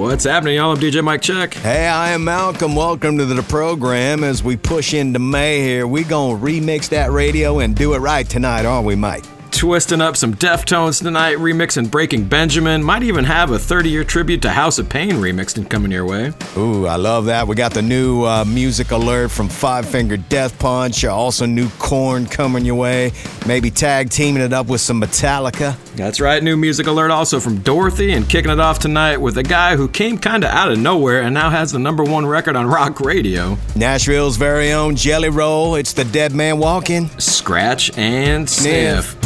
What's happening, y'all? I'm DJ Mike Check. Hey, I am Malcolm. Welcome to the program. As we push into May here, we gonna remix that radio and do it right tonight, aren't we, Mike? Twisting up some Deftones tonight, remixing Breaking Benjamin. Might even have a 30 year tribute to House of Pain remixed and coming your way. Ooh, I love that. We got the new uh, music alert from Five Finger Death Punch. Also, new Korn coming your way. Maybe tag teaming it up with some Metallica. That's right, new music alert also from Dorothy, and kicking it off tonight with a guy who came kinda out of nowhere and now has the number one record on rock radio Nashville's very own Jelly Roll. It's the Dead Man Walking. Scratch and Sniff. I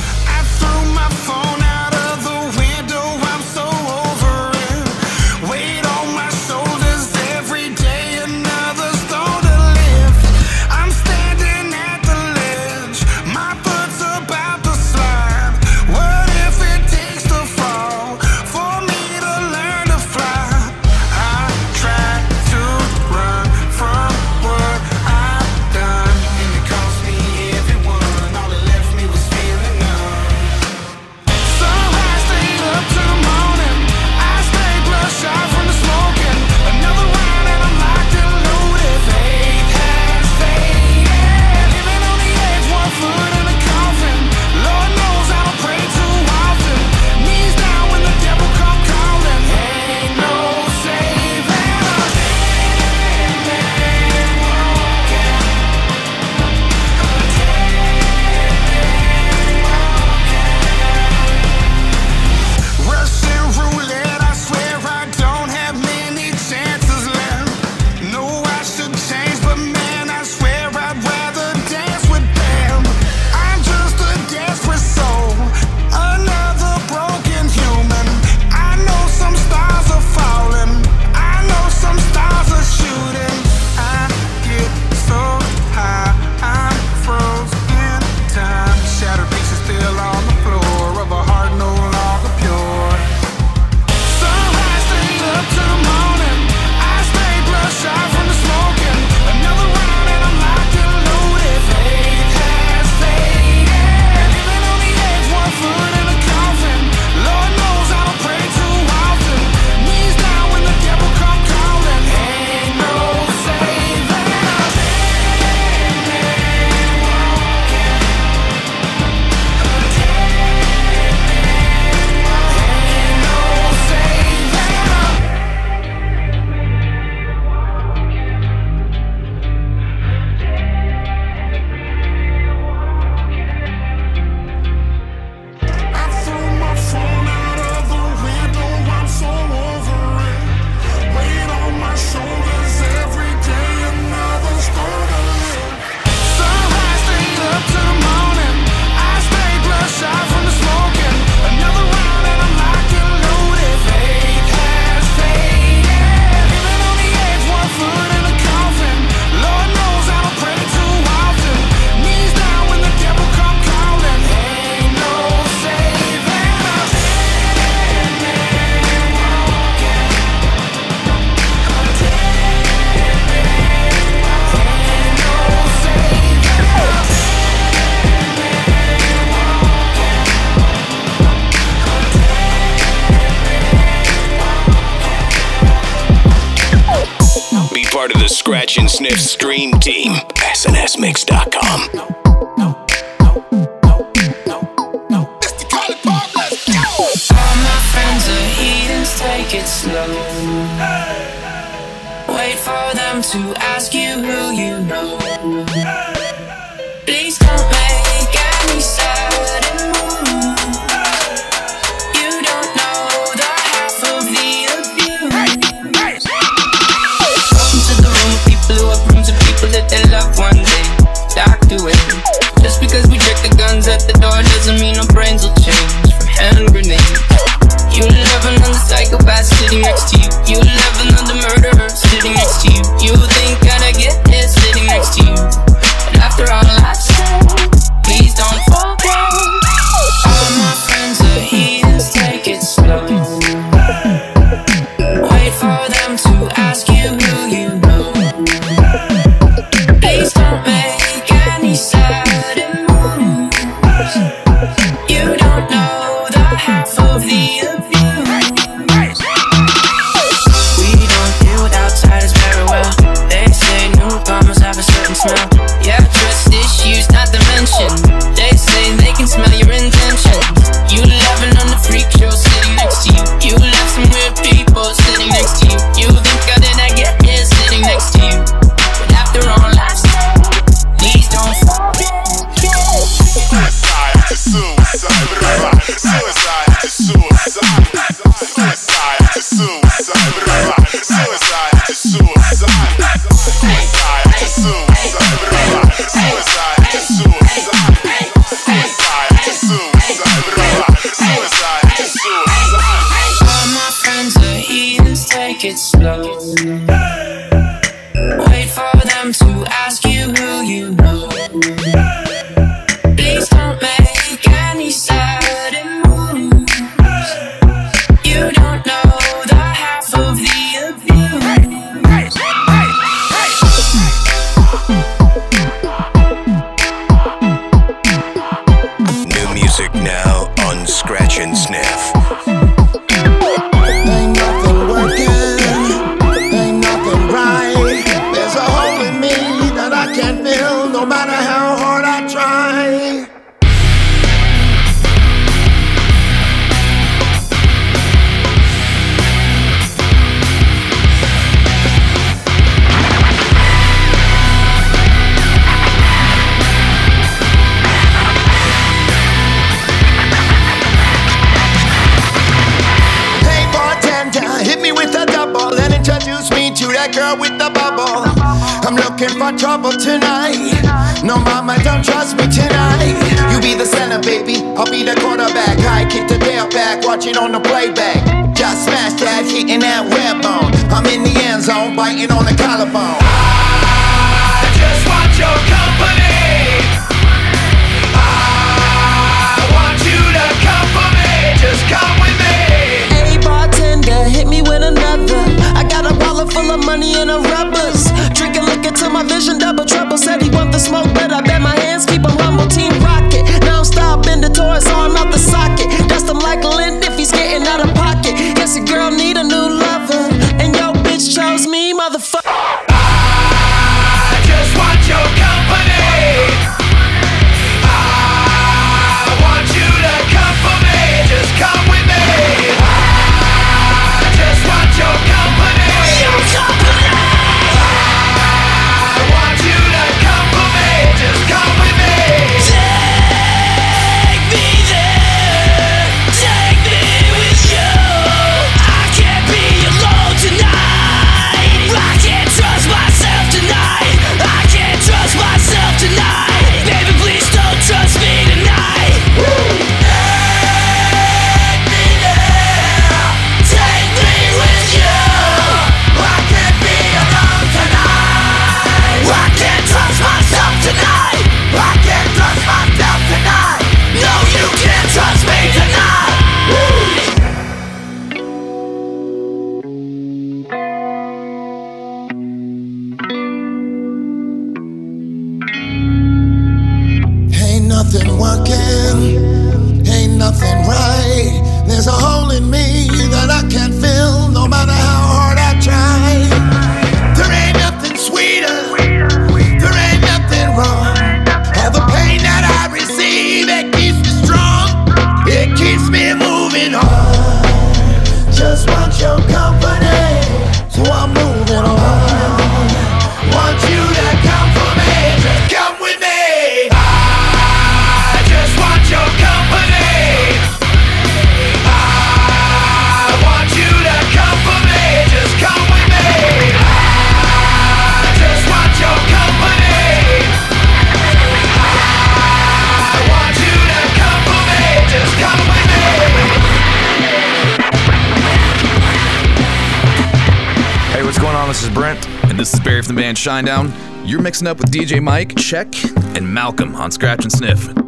Don't the band Shinedown. You're mixing up with DJ Mike, Check, and Malcolm on Scratch and Sniff.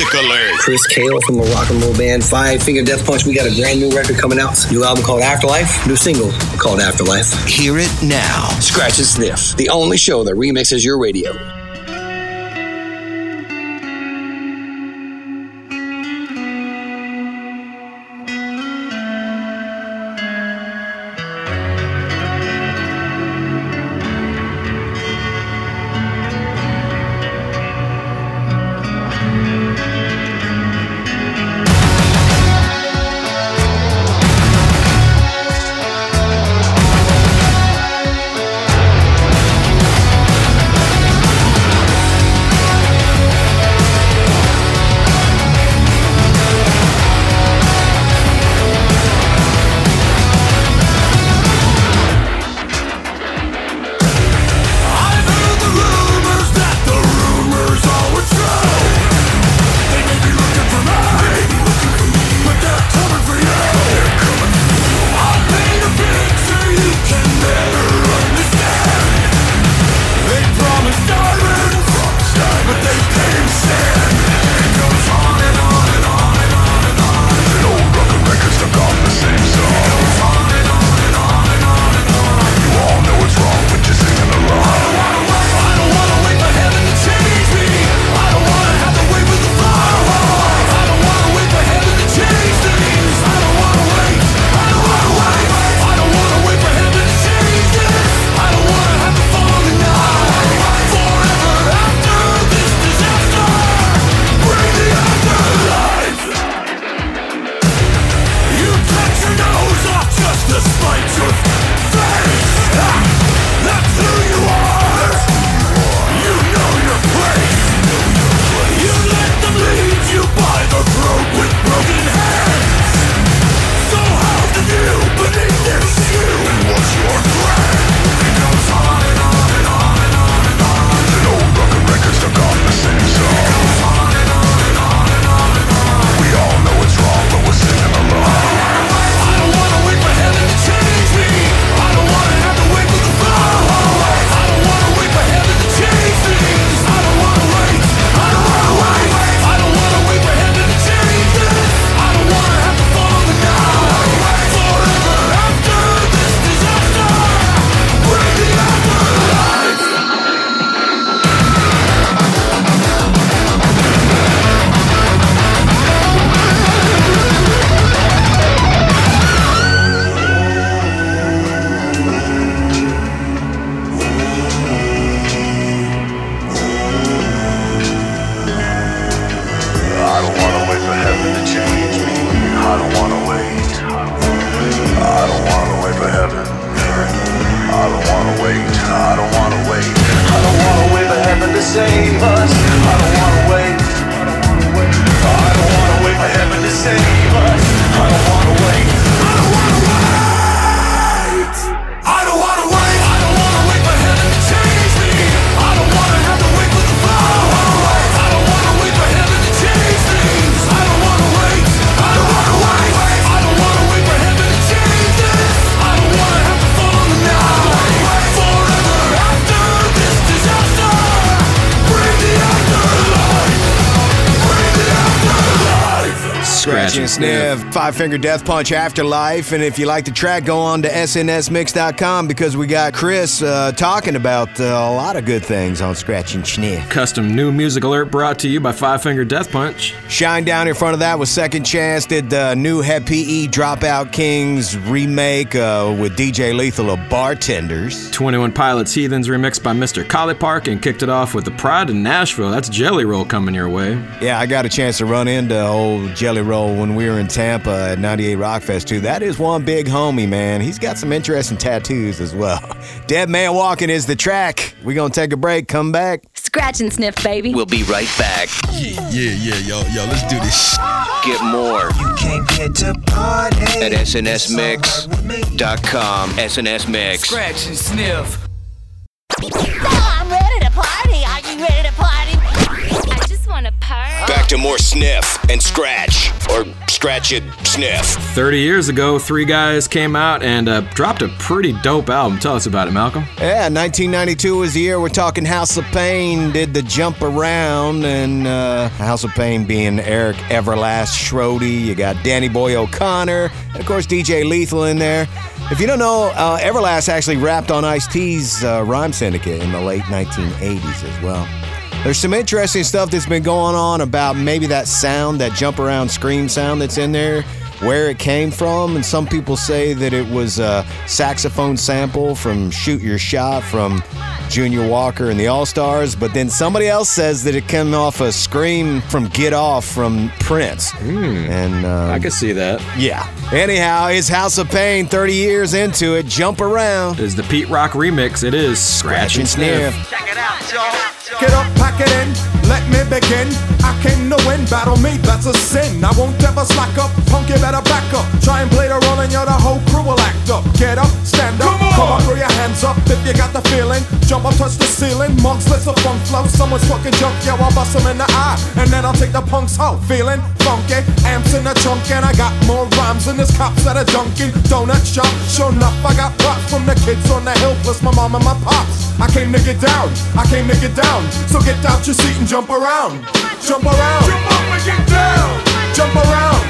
Music alert. Chris Kael from the rock and roll band Five Finger Death Punch. We got a brand new record coming out. New album called Afterlife. New single called Afterlife. Hear it now. Scratch and Sniff, the only show that remixes your radio. Sniff, Five Finger Death Punch Afterlife. And if you like the track, go on to snsmix.com because we got Chris uh, talking about uh, a lot of good things on Scratch and Sniff. Custom new music alert brought to you by Five Finger Death Punch. Shinedown in front of that was Second Chance, did the new Hed PE Dropout Kings remake uh, with DJ Lethal of Bartenders. 21 Pilots Heathens remixed by Mr. Collipark and kicked it off with the Pride in Nashville. That's Jelly Roll coming your way. Yeah, I got a chance to run into old Jelly Roll when we were in Tampa at 98 Rockfest too. That is one big homie, man. He's got some interesting tattoos as well. Dead Man Walking is the track. we going to take a break, come back. Scratch and sniff, baby. We'll be right back. Yeah, yeah, yeah, yo, yo, let's do this. Get more at snsmix.com. SNS Mix. Scratch and sniff. I'm ready to party. Are you ready to party? Back to more sniff and scratch, or scratch it, sniff. 30 years ago, three guys came out and uh, dropped a pretty dope album. Tell us about it, Malcolm. Yeah, 1992 was the year we're talking House of Pain did the jump around, and uh, House of Pain being Erik Everlast Schrody. You got Danny Boy O'Connor, and of course DJ Lethal in there. If you don't know, uh, Everlast actually rapped on Ice T's uh, Rhyme Syndicate in the late 1980s as well. There's some interesting stuff that's been going on about maybe that sound, that jump around scream sound that's in there, where it came from. And some people say that it was a saxophone sample from Shoot Your Shot from Junior Walker and the All Stars. But then somebody else says that it came off a scream from Get Off from Prince. And um, I can see that. yeah. Anyhow, it's House of Pain 30 years into it. Jump around. Is the Pete Rock remix. It is Scratch and Sniff. Get up, pack it in, let me begin. I came to win, battle me, that's a sin. I won't ever slack up, punk, you better back up. Try and play the role and you're the whole crew will act up. Get up, stand up, come on, throw your hands up if you got the feeling. Jump up, touch the ceiling, monks, let's a funk flow. Someone's fucking junk, yo, I'll bust them in the eye. And then I'll take the punks out, feeling funky. Amps in the trunk, and I got more rhymes than this cops at a Dunkin' Donut shop. Sure enough, I got props from the kids on the hill, plus my mom and my pops. I came to get down, I came to get down. So get out your seat and jump around. Jump around. Jump up and get down. Jump around.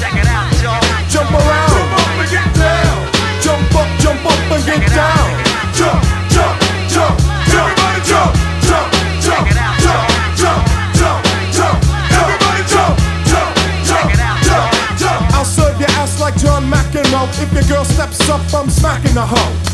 Check it out, y'all. Jump around. Jump up and get down. Jump up, jump up and get down. Jump, jump, jump, jump. Everybody jump, jump, jump, jump, jump, jump, jump. Everybody jump, jump, jump, jump, jump. I'll serve your ass like John McEnroe. If your girl steps up, I'm smacking the hoe.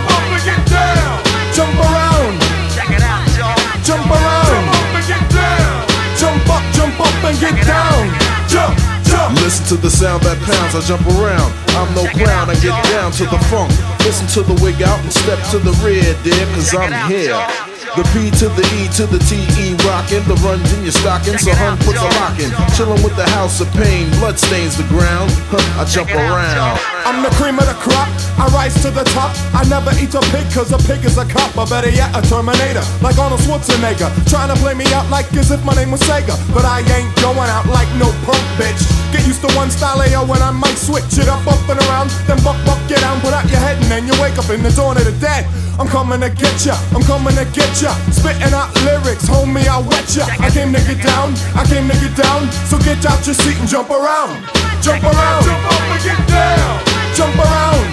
Jump around. Check it out, y'all. Jump around. Jump up and get down. Jump up, jump up and get down. Jump, jump. Listen to the sound that pounds, I jump around. I'm no clown, I get down to the funk. Listen to the wig out and step to the rear, dear, cause I'm here. The P to the E to the T-E rockin', the runs in your stocking, so hun puts a lock in. Chillin' with the house of pain, blood stains the ground. Huh, I jump around. I'm the cream of the crop. I rise to the top. I never eat a pig cause a pig is a cop. Or better yet, a Terminator. Like Arnold Schwarzenegger. Trying to play me out like as if my name was Sega. But I ain't going out like no punk bitch. Get used to one style AO when I might switch it up, up and around. Then buck, buck, get down, put out your head, and then you wake up in the dawn of the dead. I'm coming to get ya. I'm coming to get ya. Spitting out lyrics, homie, I'll wet ya. I came to get down. I came to get down. So get out your seat and jump around. Jump around. Jump up and get down. Jump around.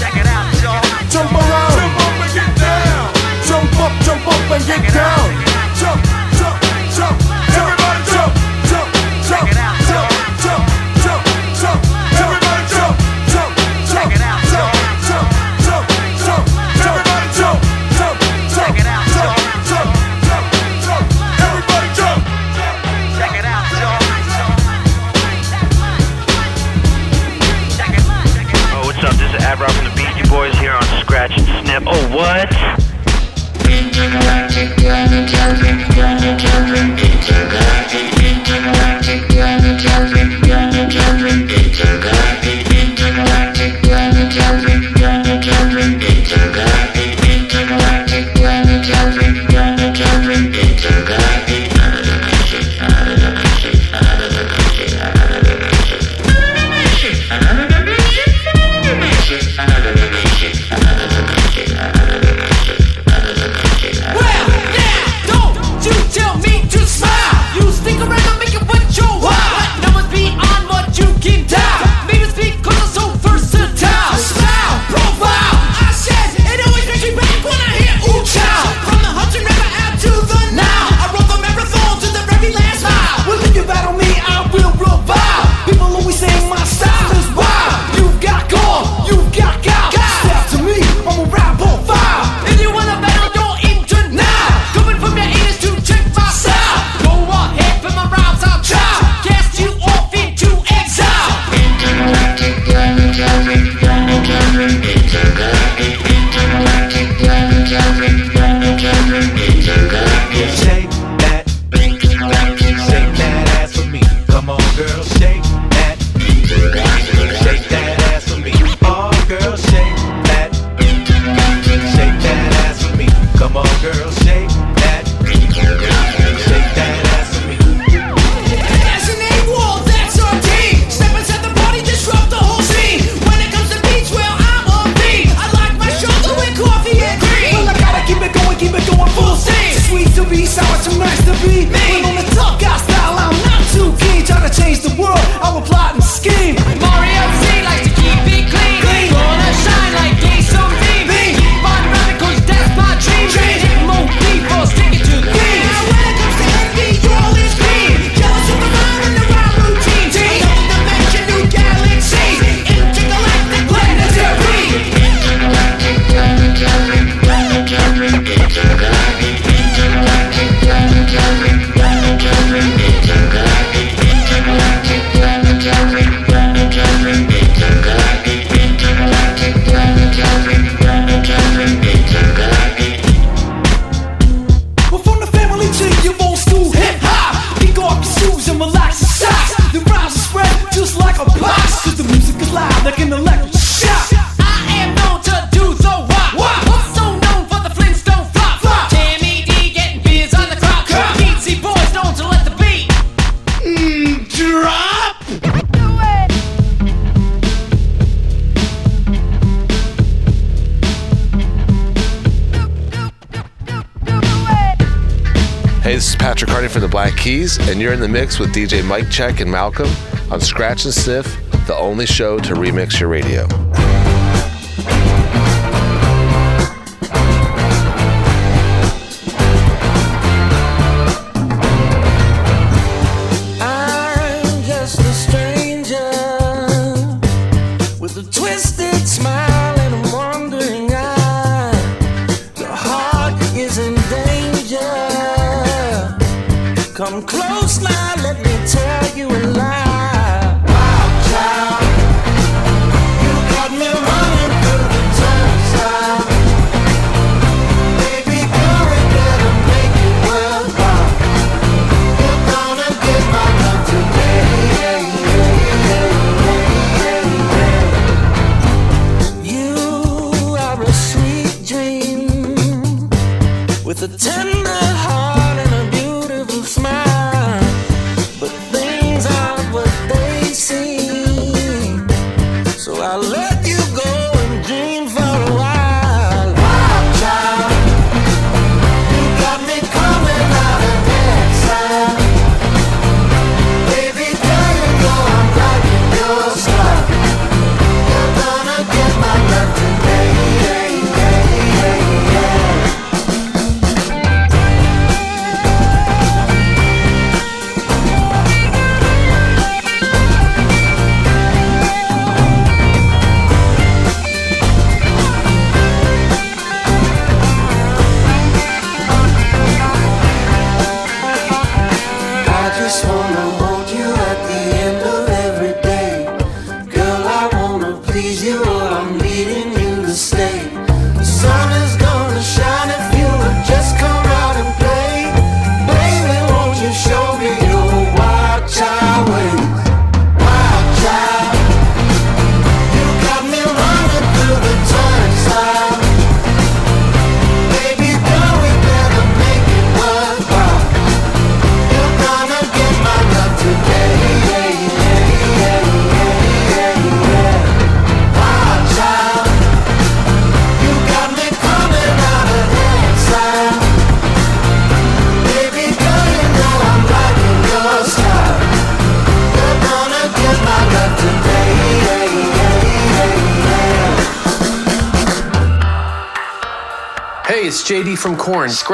Check it out, y'all. Jump around. Jump up and get down. Jump up, jump up and get down. Jump. Well, yeah, don't you tell me to smile. You stick around. you're in the mix with DJ Mike Check and Malcolm on Scratch and Sniff, the only show to remix your radio.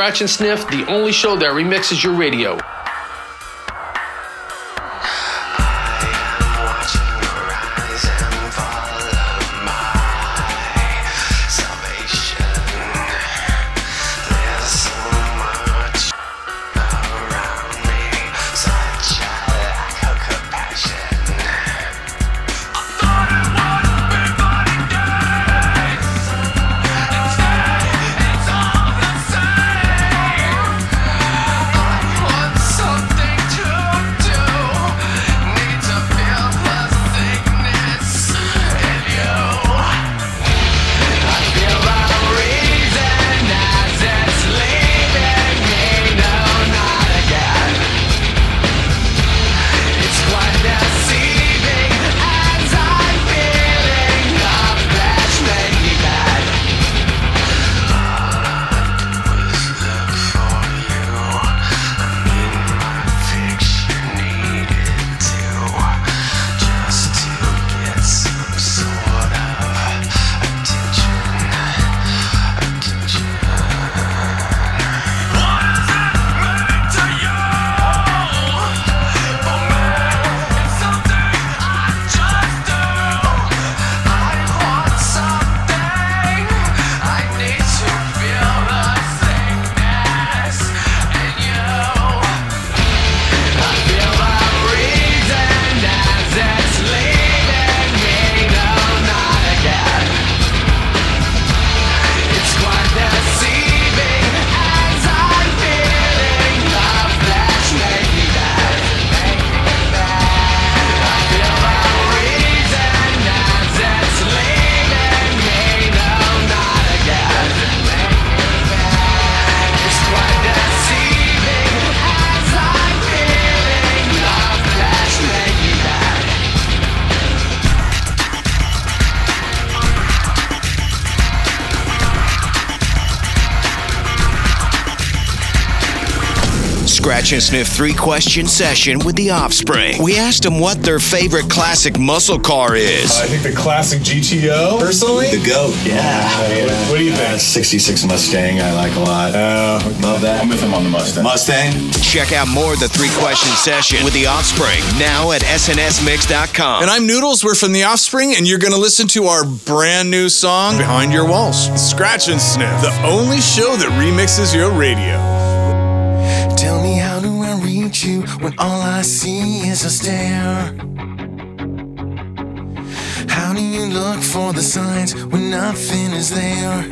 Scratch and Sniff, the only show that remixes your radio. Scratch and Sniff three question session with the offspring. We asked them what their favorite classic muscle car is. I think the classic GTO, personally. The GOAT. Yeah. What, what do you think? 66 Mustang, I like a lot. Uh, Love that. I'm with him on the Mustang. Mustang. Check out more of the three question session with the offspring now at snsmix.com. And I'm Noodles. We're from The Offspring, and you're going to listen to our brand new song, Behind Your Walls. Scratch and Sniff, the only show that remixes your radio. You when all I see is a stare? How do you look for the signs when nothing is there?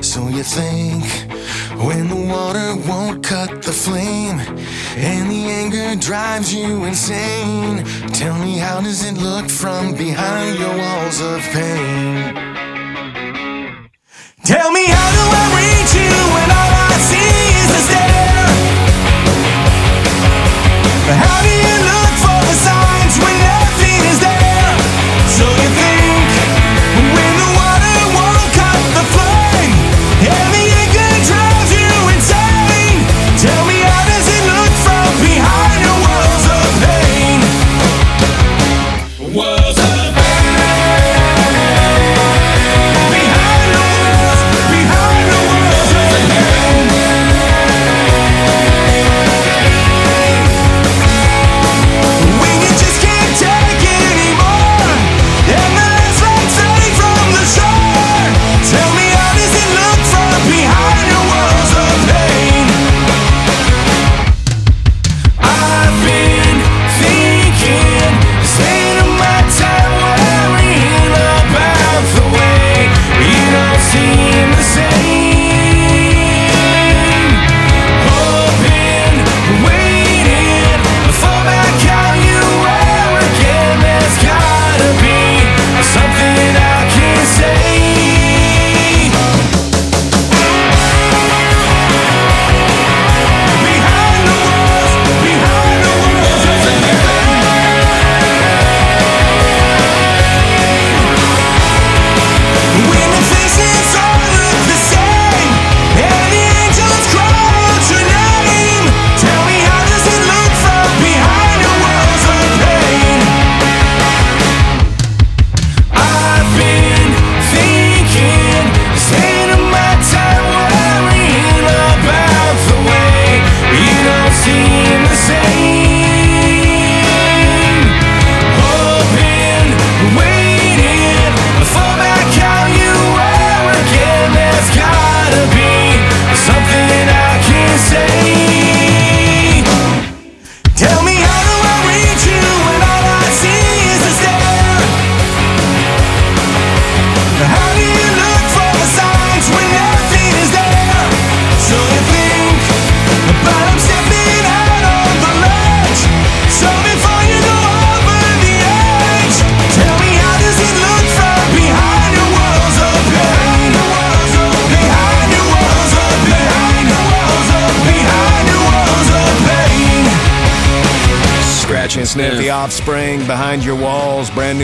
So you think when the water won't cut the flame and the anger drives you insane? Tell me how does it look from behind your walls of pain? Tell me how do I reach How you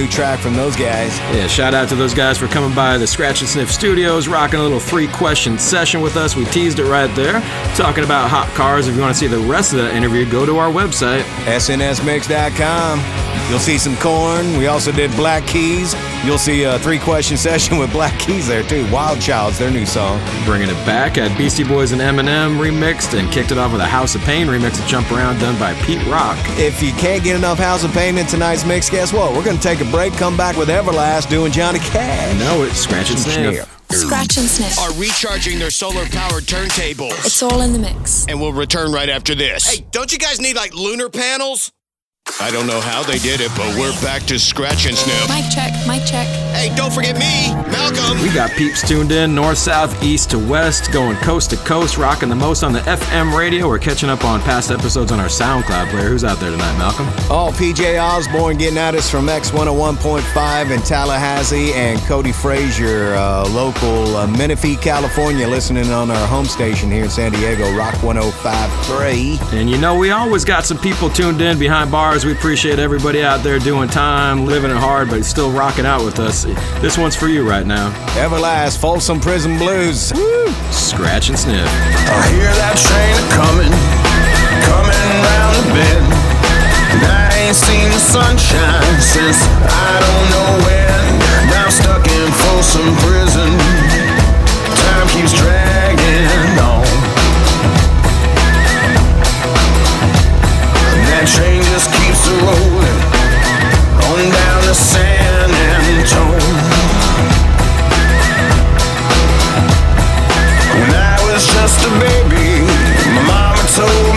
new track from those guys. Yeah, shout out to those guys for coming by the Scratch and Sniff Studios, rocking a little three question session with us. We teased it right there, talking about hot cars. If you want to see the rest of that interview, go to our website, snsmix.com. You'll see some Korn. We also did Black Keys. You'll see a three question session with Black Keys there too. Wild Child's their new song. Bringing it back at Beastie Boys and Eminem remixed and kicked it off with a House of Pain remix of Jump Around done by Pete Rock. If you can't get enough House of Pain in tonight's mix, guess what? We're going to take a break, come back with Everlast doing Johnny Cash. No, it's Scratch and Sniff. Scratch and sniff. Are recharging their solar powered turntables. It's all in the mix. and we'll return right after this. Hey, don't you guys need like lunar panels? I don't know how they did it, but we're back to scratch and sniff. Mic check, mic check. Hey, don't forget me, Malcolm. We got peeps tuned in north, south, east to west, going coast to coast, rocking the most on the FM radio. We're catching up on past episodes on our SoundCloud player. Who's out there tonight, Malcolm? Oh, PJ Osborne getting at us from X101.5 in Tallahassee, and Cody Frazier, uh, local uh, Menifee, California, listening on our home station here in San Diego, Rock 105.3. And you know, we always got some people tuned in behind bars guys. We appreciate everybody out there doing time, living it hard, but still rocking out with us. This one's for you right now. Everlast Folsom Prison Blues. Woo! Scratch and sniff. I hear that train coming, coming round the bend. And I ain't seen the sunshine since I don't know when. Now I'm stuck in Folsom Prison. Time keeps dragging rolling on down San When I was just a baby, my mama told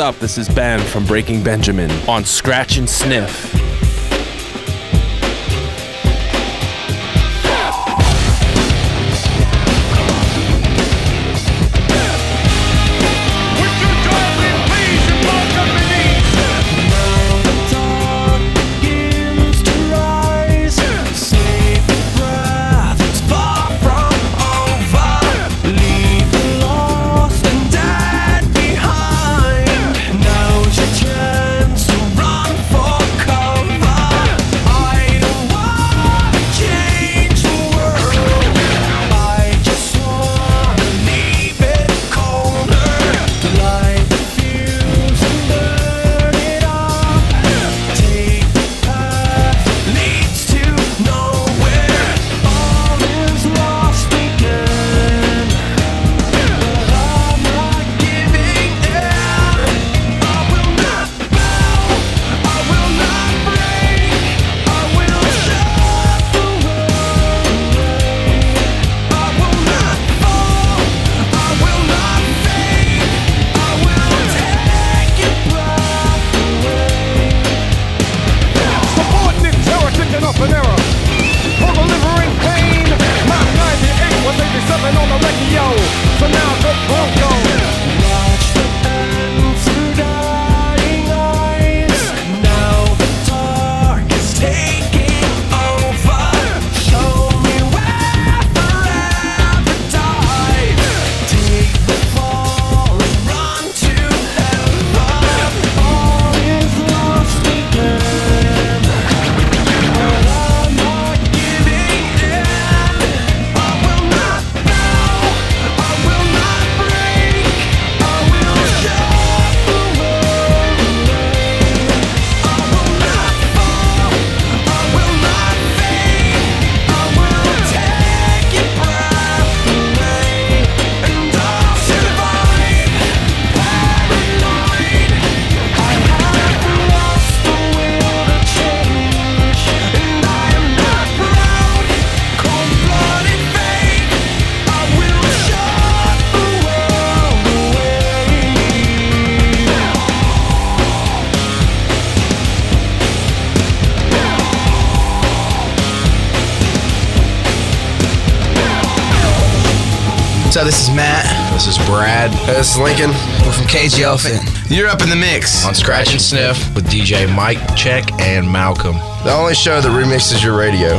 up? This is Ben from Breaking Benjamin on Scratch and Sniff. Hey, this is Lincoln. We're from Cage the Elephant. You're up in the mix on Scratch and Sniff with DJ Mike Check and Malcolm. The only show that remixes your radio.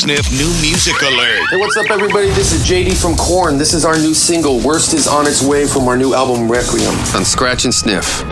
Sniff new music alert. Hey, what's up, everybody? This is JD from Korn. This is our new single, Worst is on its way from our new album, Requiem, on Scratch and Sniff.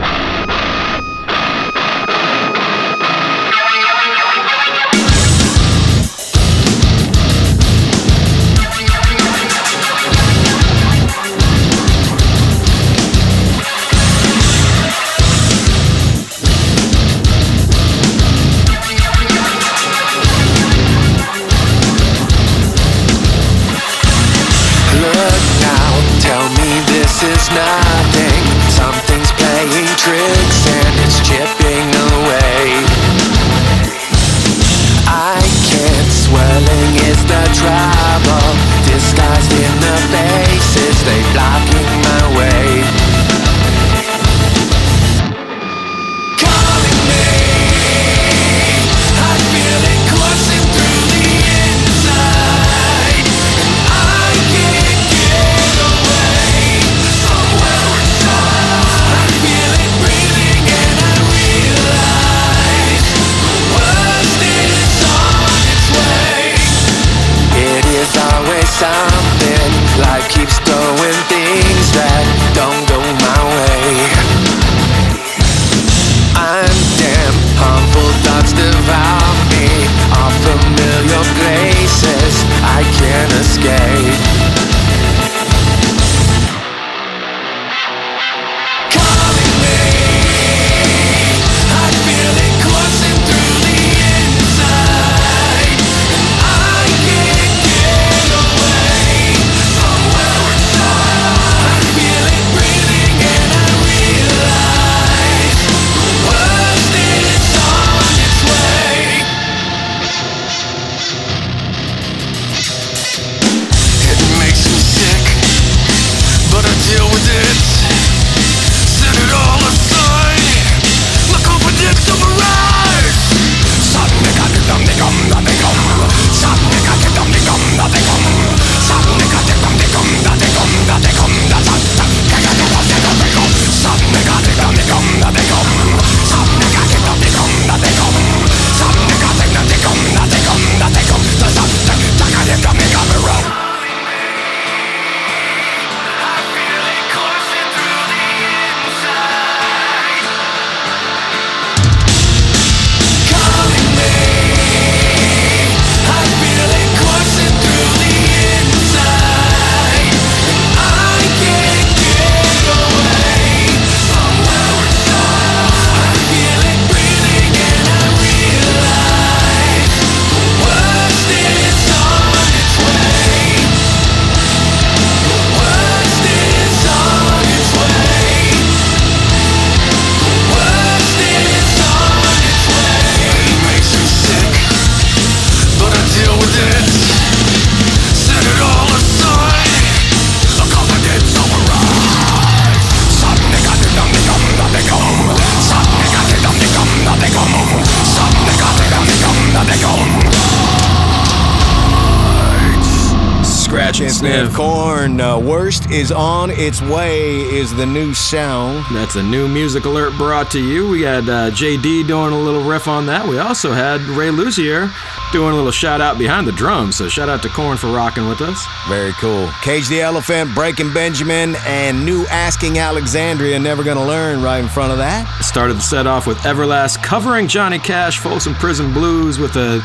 Is on its way is the new sound. That's a new music alert brought to you. We had uh, JD doing a little riff on that. We also had Ray Luzier doing a little shout out behind the drums. So shout out to Korn for rocking with us. Very cool. Cage the Elephant, Breaking Benjamin, and New Asking Alexandria. Never gonna learn right in front of that. Started the set off with Everlast covering Johnny Cash, Folsom Prison Blues with a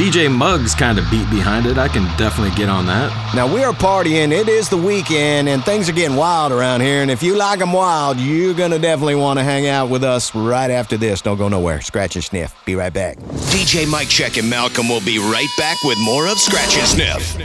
DJ Muggs kind of beat behind it. I can definitely get on that. Now we are partying. It is the weekend, and things are getting wild around here. And if you like them wild, you're gonna definitely want to hang out with us right after this. Don't go nowhere. Scratch and sniff. Be right back. DJ Mike Check and Malcolm will be right back with more of Scratch and Sniff.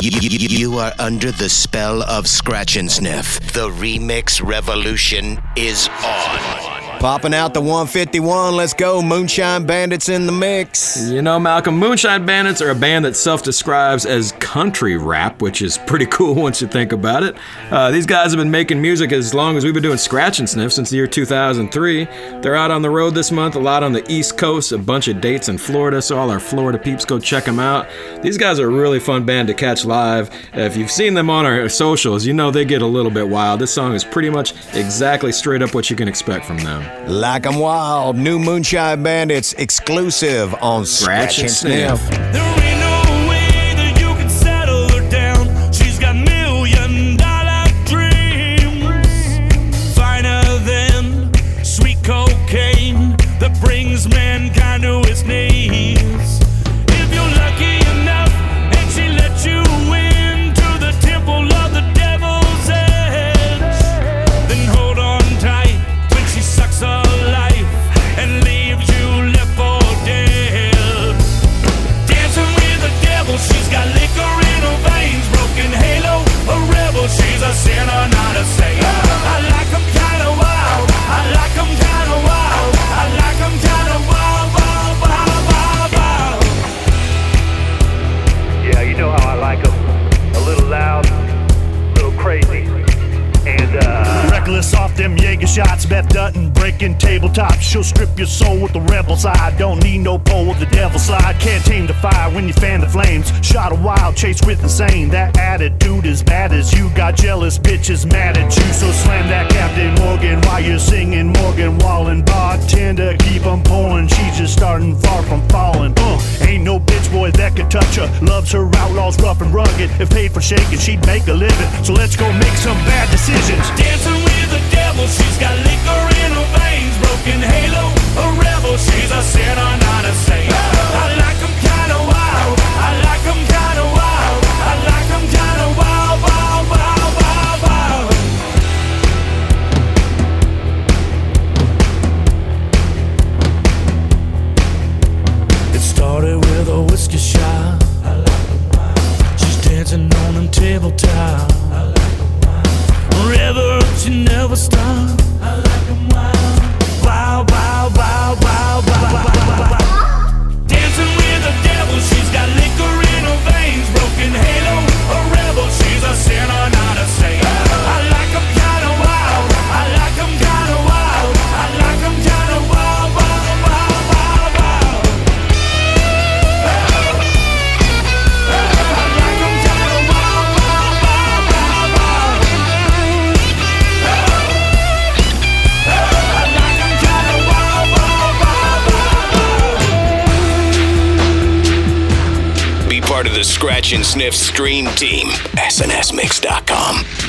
You, you- you are under the spell of Scratch and Sniff. The remix revolution is on. Popping out the 151. Let's go. Moonshine Bandits in the mix. You know, Malcolm, Moonshine Bandits are a band that self describes as country rap, which is pretty cool once you think about it. Uh, these guys have been making music as long as we've been doing Scratch and Sniff since the year 2003. They're out on the road this month, a lot on the East Coast, a bunch of dates in Florida, so all our Florida peeps go check them out. These guys are a really fun band to catch live. If you've seen them on our socials, you know they get a little bit wild. This song is pretty much exactly straight up what you can expect from them. Like 'em Wild, new Moonshine Bandits exclusive on Scratch and Sniff. There ain't She'll strip your soul with the rebel side. Don't need no pole with the devil slide. Can't tame the fire when you fan the flames. Shot a wild chase with insane. That attitude is bad as you got jealous bitches mad at you. So slam that Captain Morgan while you're singing Morgan Wallen. Bartender, keep 'em pouring. She's just starting far from falling. Uh, ain't no bitch boy that could touch her. Loves her outlaws rough and rugged. If paid for shaking, she'd make a living. So let's go make some bad decisions. Dancing with the devil, she's got liquor in her veins, broken halo, a rebel, she's a sinner, not a saint. I like Sniff Stream Team. SNSMix.com.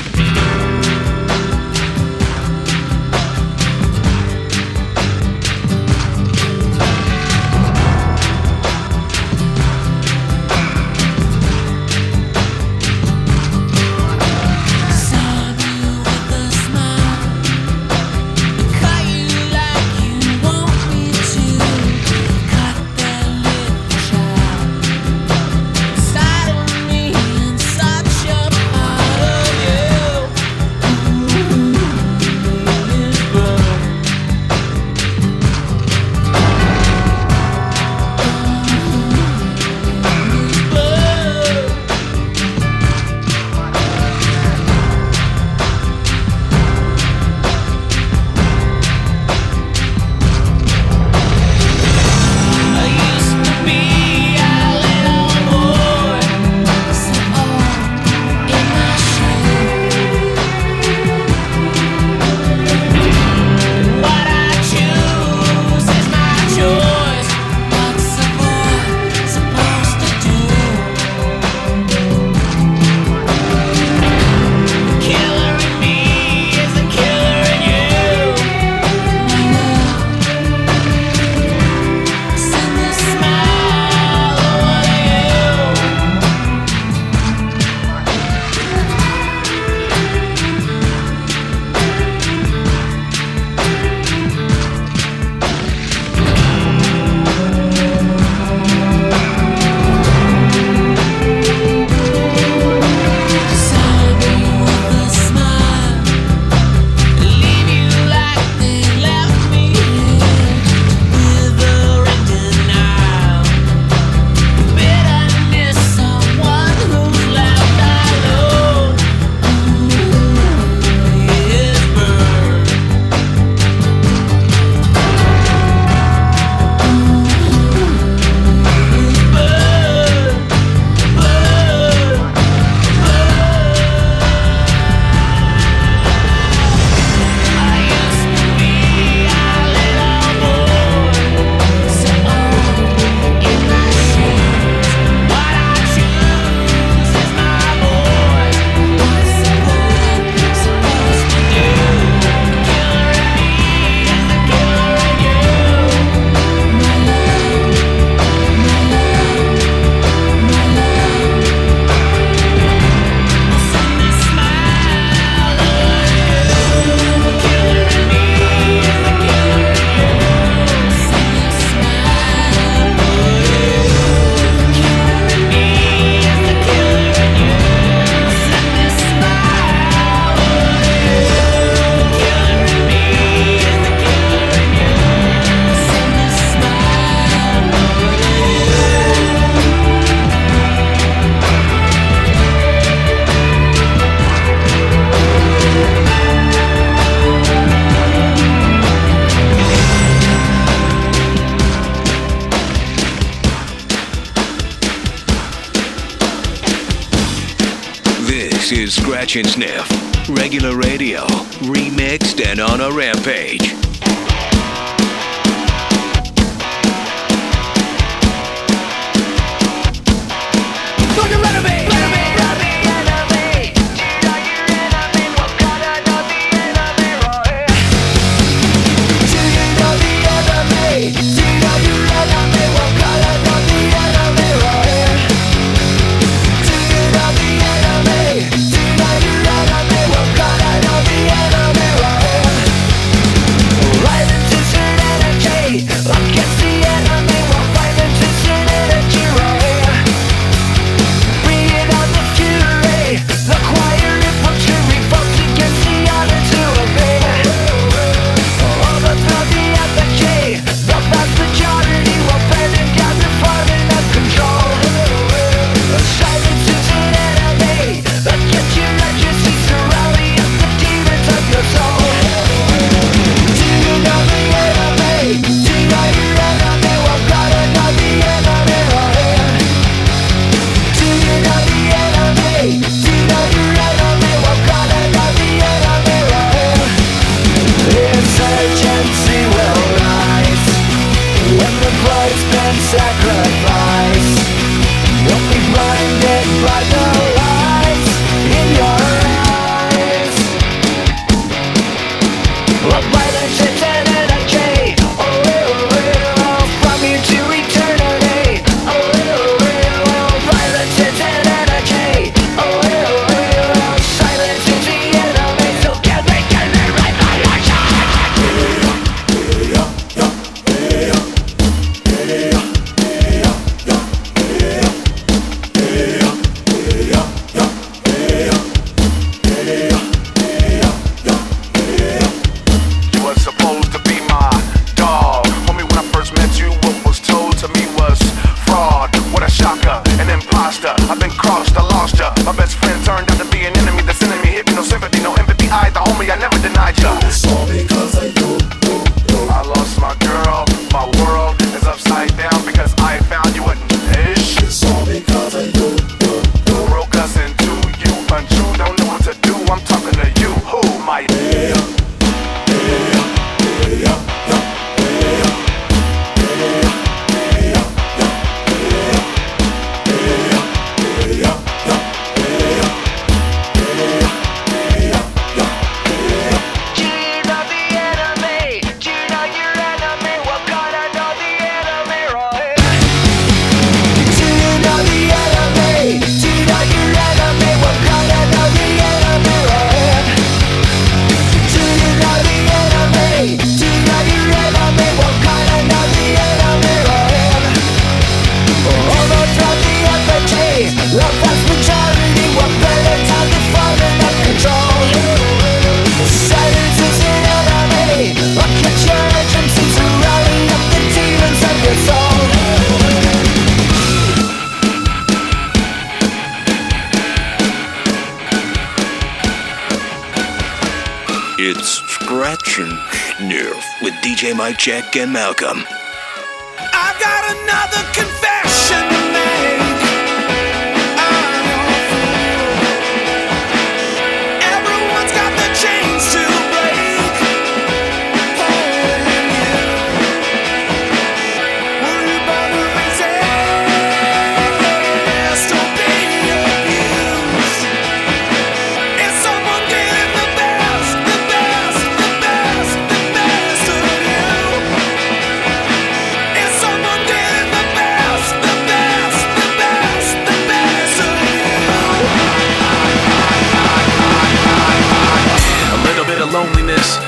check him out.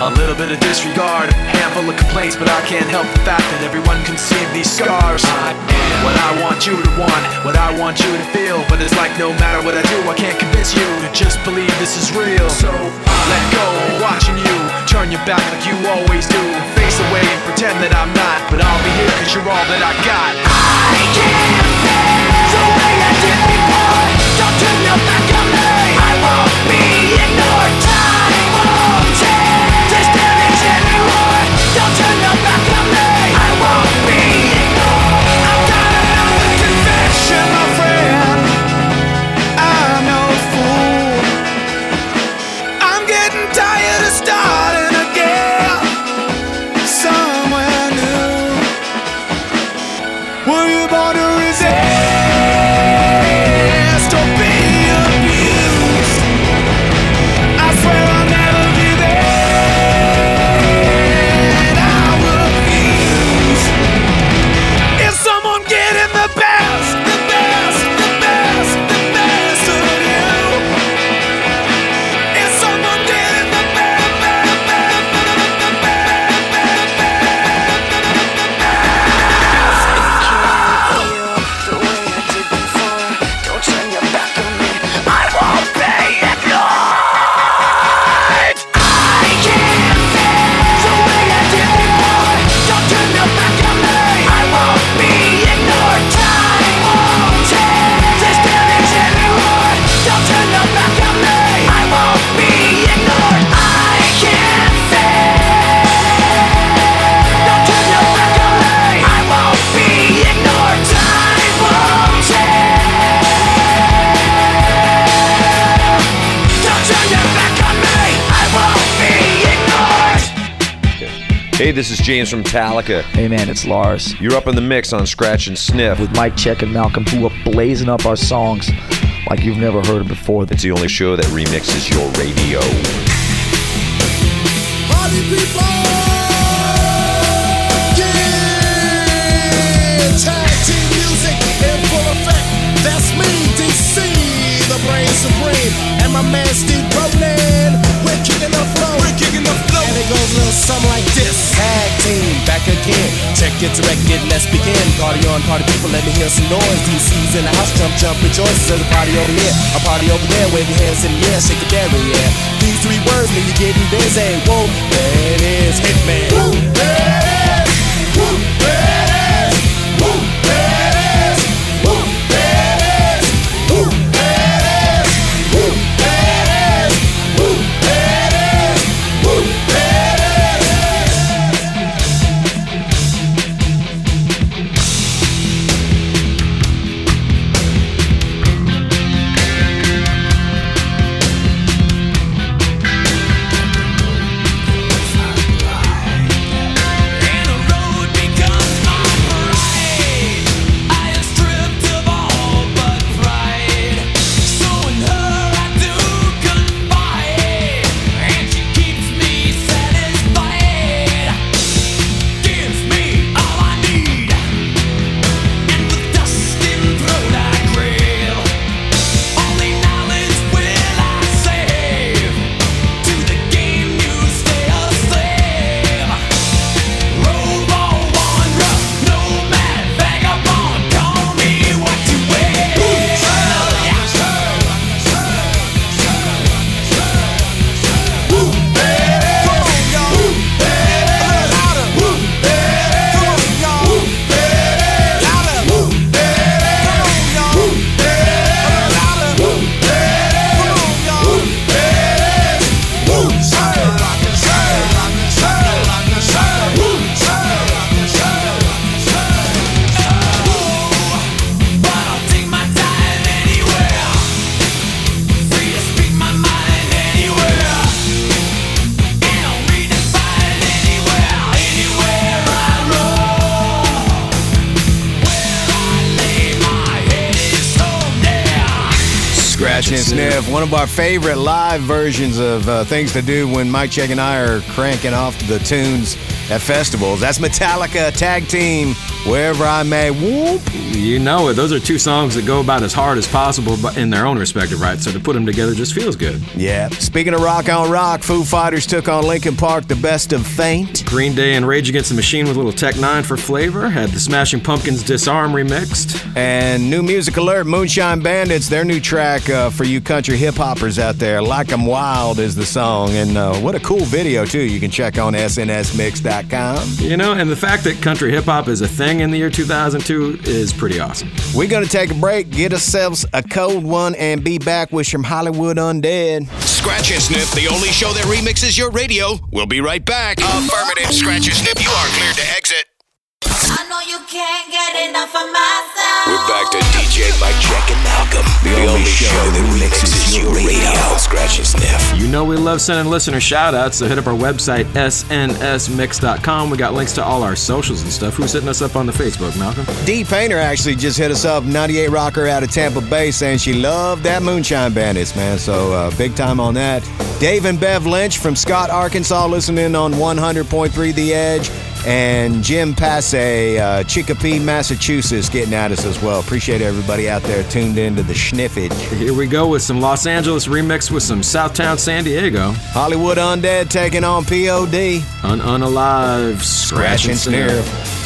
A little bit of disregard, a handful of complaints, but I can't help the fact that everyone can see these scars. I am what I want you to want, what I want you to feel, but it's like no matter what I do, I can't convince you to just believe this is real. So let go, watching you turn your back like you always do, face away and pretend that I'm not, but I'll be here cause you're all that I got. I can't the way I did before. Don't turn your back on me. I won't be ignored. Hey, this is James from Metallica. Hey man, it's Lars. You're up in the mix on Scratch and Sniff with Mike Check and Malcolm, who are blazing up our songs like you've never heard it before. It's the only show that remixes your radio. Party people! Yeah! Tag team music in full effect. That's me, DC, the brain supreme. And my man Check it, direct it, let's begin. Party on, party people, let me hear some noise. DC's in the house, jump, jump, rejoice. There's a party over here, a party over there. Wave your hands in the air, shake it there, yeah. These three words mean you're getting busy. Whoa, there it is, Hitman. There favorite live versions of uh, things to do when Mike Check and I are cranking off the tunes at festivals. That's Metallica Tag Team, Wherever I May. Whoop. You know it. Those are two songs that go about as hard as possible but in their own respective right. So to put them together just feels good. Yeah. Speaking of rock on rock, Foo Fighters took on Linkin Park, the best of Faint. Green Day and Rage Against the Machine with a little Tech N9ne for flavor. Had the Smashing Pumpkins Disarm remixed. And new music alert, Moonshine Bandits, their new track uh, for you country hip hoppers out there. Like 'em Wild is the song. And uh, what a cool video, too. You can check on snsmix.com. You know, and the fact that country hip hop is a thing in the year 2002 is pretty awesome. We're going to take a break, get ourselves a cold one, and be back with some Hollywood Undead. Scratch and Sniff, the only show that remixes your radio. We'll be right back. Affirmative. Scratch and Sniff, you are cleared to exit. I know you can't get enough of my sound. We're back to DJ Mike Check and Malcolm, the, know we love sending listener shout outs, so hit up our website, snsmix.com. We got links to all our socials and stuff. Who's hitting us up on the Facebook, Malcolm? Dee Painter actually just hit us up, 98 Rocker out of Tampa Bay, saying she loved that Moonshine Bandits, man. So uh, big time on that. Dave and Bev Lynch from Scott, Arkansas, listening on 100.3 The Edge and Jim Passe, uh, Chicopee, Massachusetts, getting at us as well. Appreciate everybody out there tuned in to the sniffage. Here we go with some Los Angeles remix with some Southtown San Diego. Hollywood Undead taking on POD. Un Unalive, Scratch, Scratch and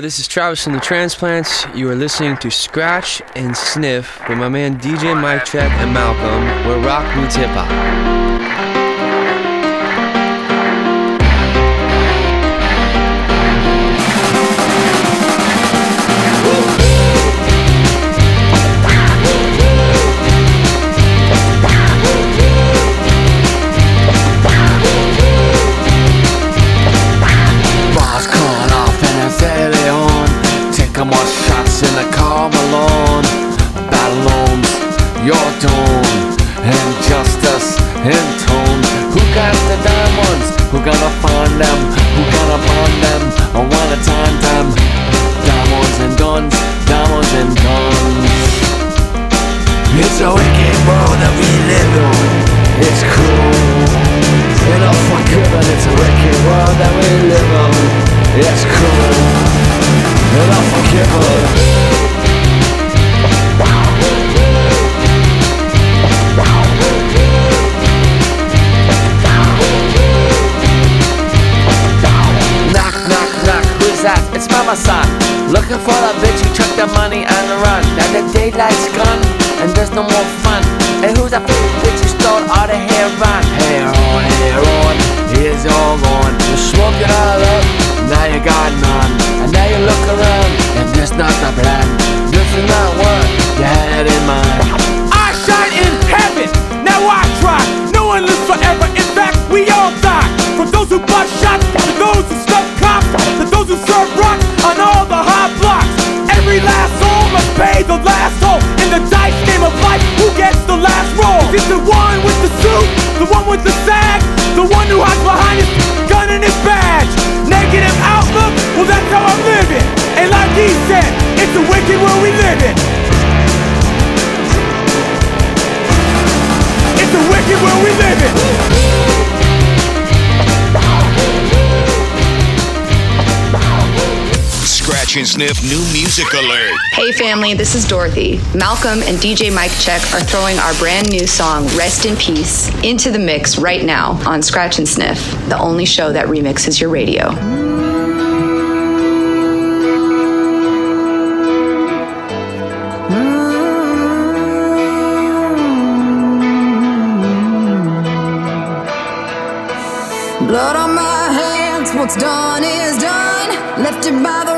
This is Travis from the Transplants. You are listening to Scratch and Sniff with my man DJ Mike Check and Malcolm, where rock meets hip hop. Sniff New Music Alert. Hey, family, this is Dorothy. Malcolm and DJ Mike Check are throwing our brand new song, Rest in Peace, into the mix right now on Scratch and Sniff, the only show that remixes your radio. Blood on my hands, what's done is done. Left it by the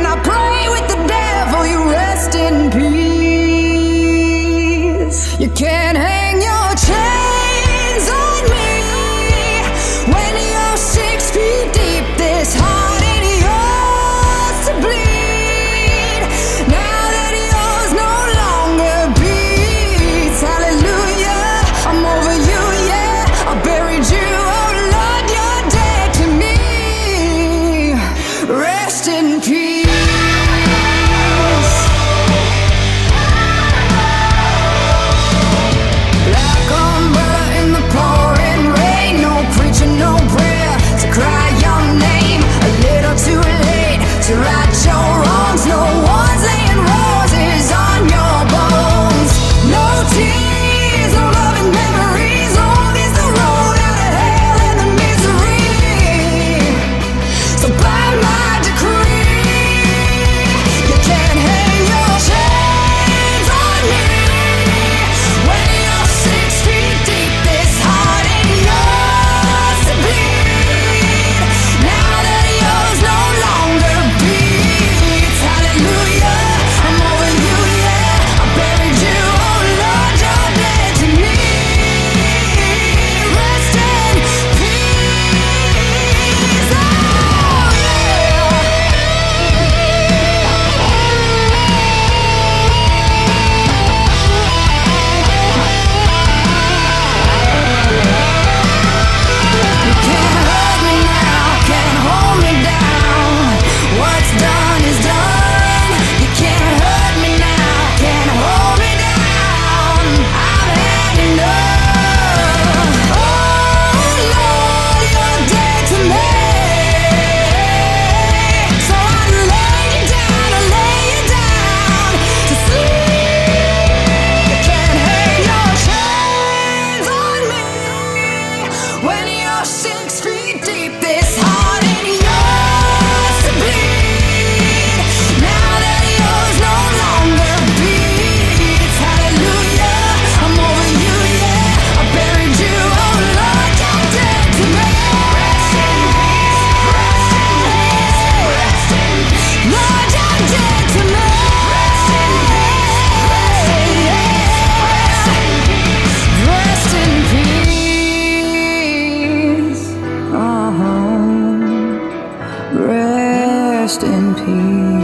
Rest in peace.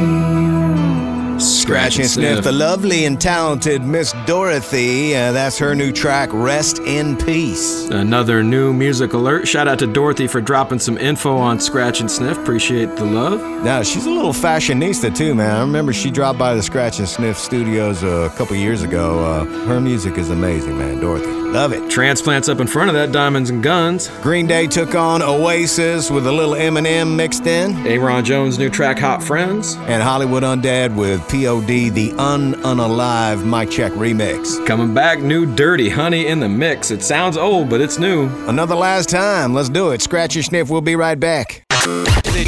Scratch and sniff the lovely and talented Miss Dorothy. Uh, that's her new track, Rest in Peace. Another new music alert. Shout out to Dorothy for dropping some info on Scratch and Sniff. Appreciate the love. Now, she's a little fashionista too, man. I remember she dropped by the Scratch and Sniff studios a couple years ago. Uh, her music is amazing, man. Dorothy. Love it. Transplants up in front of that, Diamonds and Guns. Green Day took on Oasis with a little Eminem mixed in. Aaron Jones' new track, Hot Friends. And Hollywood Undead with POD, the Un Unalive Mike Check remix. Coming back, new Dirty Honey in the mix. It sounds old, but it's new. Another last time. Let's do it. Scratch and Sniff. We'll be right back.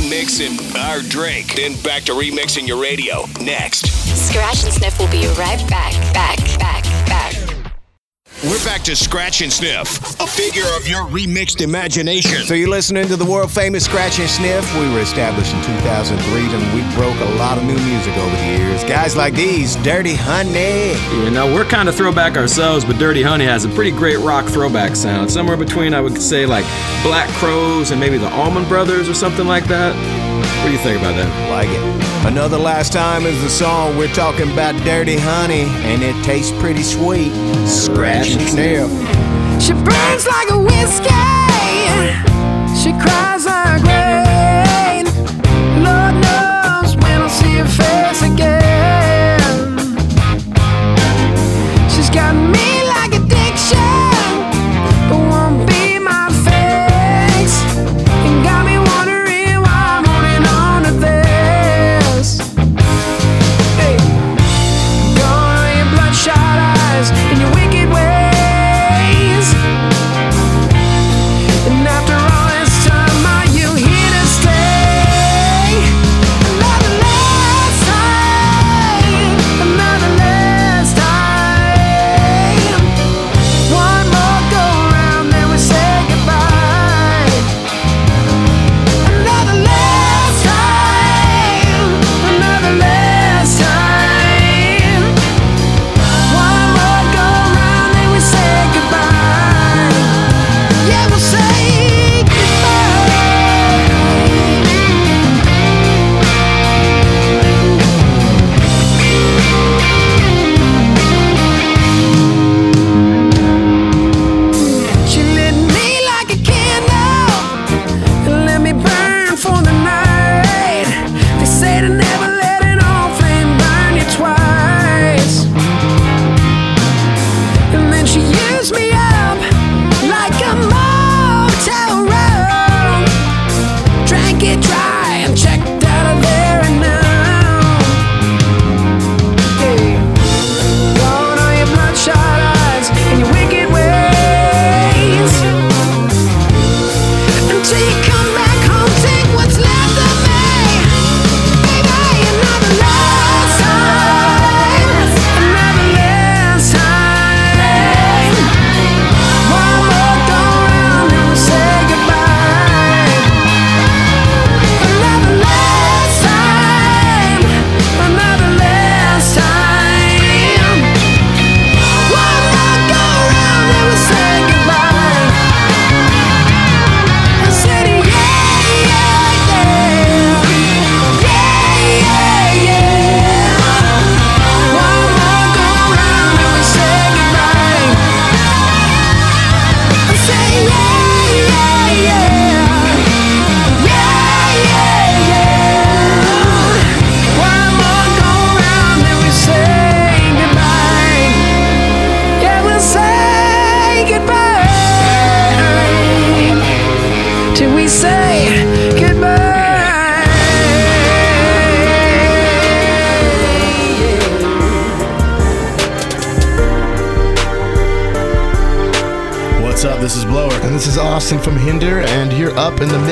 Mixing our drink, then back to remixing your radio. Next. Scratch and Sniff will be right back, back, back, back. We're back to Scratch and Sniff, a figure of your remixed imagination. So you're listening to the world famous Scratch and Sniff. We were established in 2003, and we broke a lot of new music over the years. Guys like these, Dirty Honey. You know, we're kind of throwback ourselves, but Dirty Honey has a pretty great rock throwback sound. Somewhere between, I would say, like Black Crowes and maybe the Allman Brothers or something like that. What do you think about that? Like it. Another last time is the song we're talking about Dirty Honey, and it tastes pretty sweet. Scratch and Sniff. She burns like a whiskey. She cries like rain. Lord knows when I'll see her face again. She's got me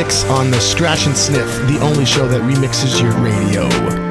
mix on the Scratch and Sniff, the only show that remixes your radio.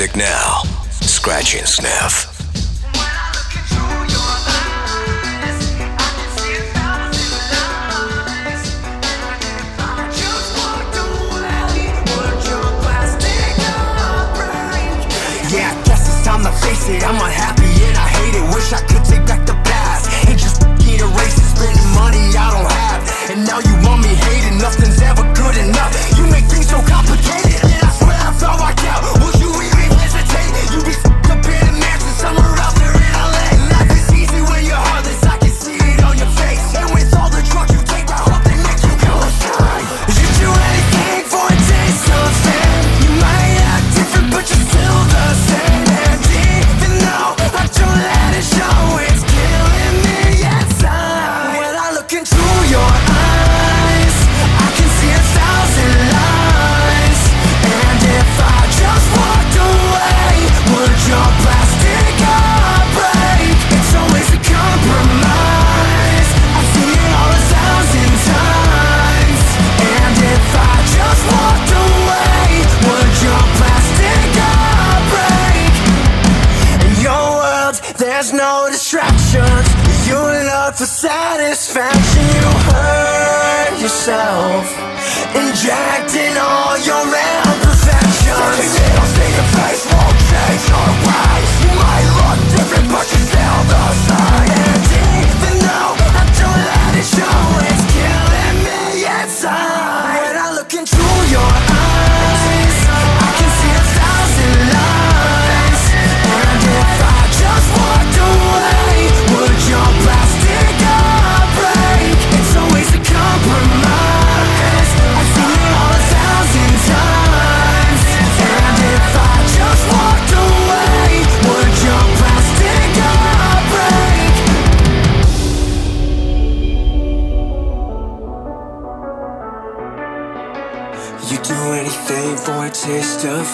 Music now.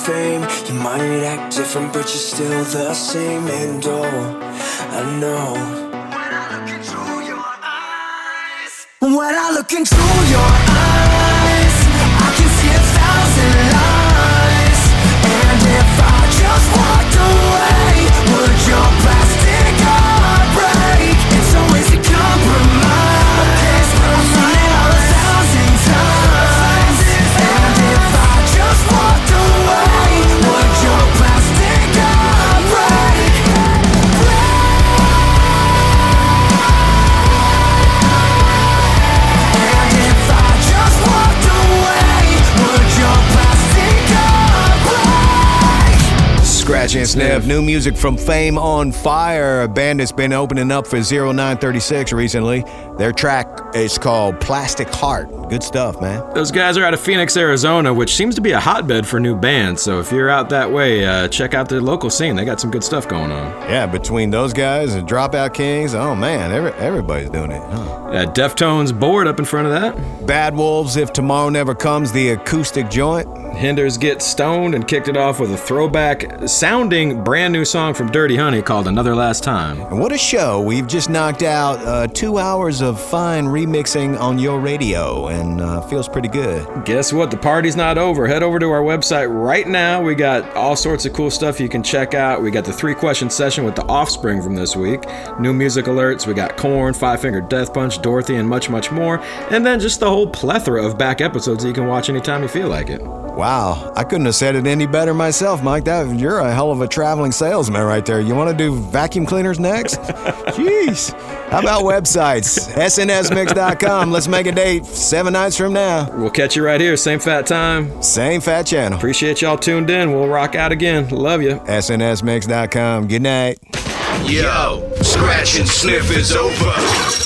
Fame. You might act different, but you're still the same. And oh, I know. When I look into your eyes, when I look into your eyes, I can see a thousand Sniff, new music from Fame on Fire, a band that's been opening up for 0936 recently. Their track is called Plastic Heart. Good stuff, man. Those guys are out of Phoenix, Arizona, which seems to be a hotbed for new bands. So if you're out that way, uh, check out their local scene. They got some good stuff going on. Yeah, between those guys and Dropout Kings, oh man, every, everybody's doing it. Huh? Yeah, Deftones board up in front of that. Bad Wolves, If Tomorrow Never Comes, the acoustic joint. Hinder's Get Stoned and kicked it off with a throwback sounding brand new song from Dirty Honey called Another Last Time. And what a show. We've just knocked out uh, two hours of fine remixing on your radio, and uh, feels pretty good. Guess what? The party's not over. Head over to our website right now. We got all sorts of cool stuff you can check out. We got the three question session with the offspring from this week, new music alerts. We got Korn, Five Finger Death Punch, Dorothy, and much, much more. And then just the whole plethora of back episodes that you can watch anytime you feel like it. Wow, I couldn't have said it any better myself, Mike. That you're a hell of a traveling salesman right there. You want to do vacuum cleaners next? Jeez. How about websites? SNSmix.com. Let's make a date seven nights from now. We'll catch you right here, same fat time. Same fat channel. Appreciate y'all tuned in. We'll rock out again. Love you. SNSmix.com. Good night. Yo, Scratch and Sniff is over.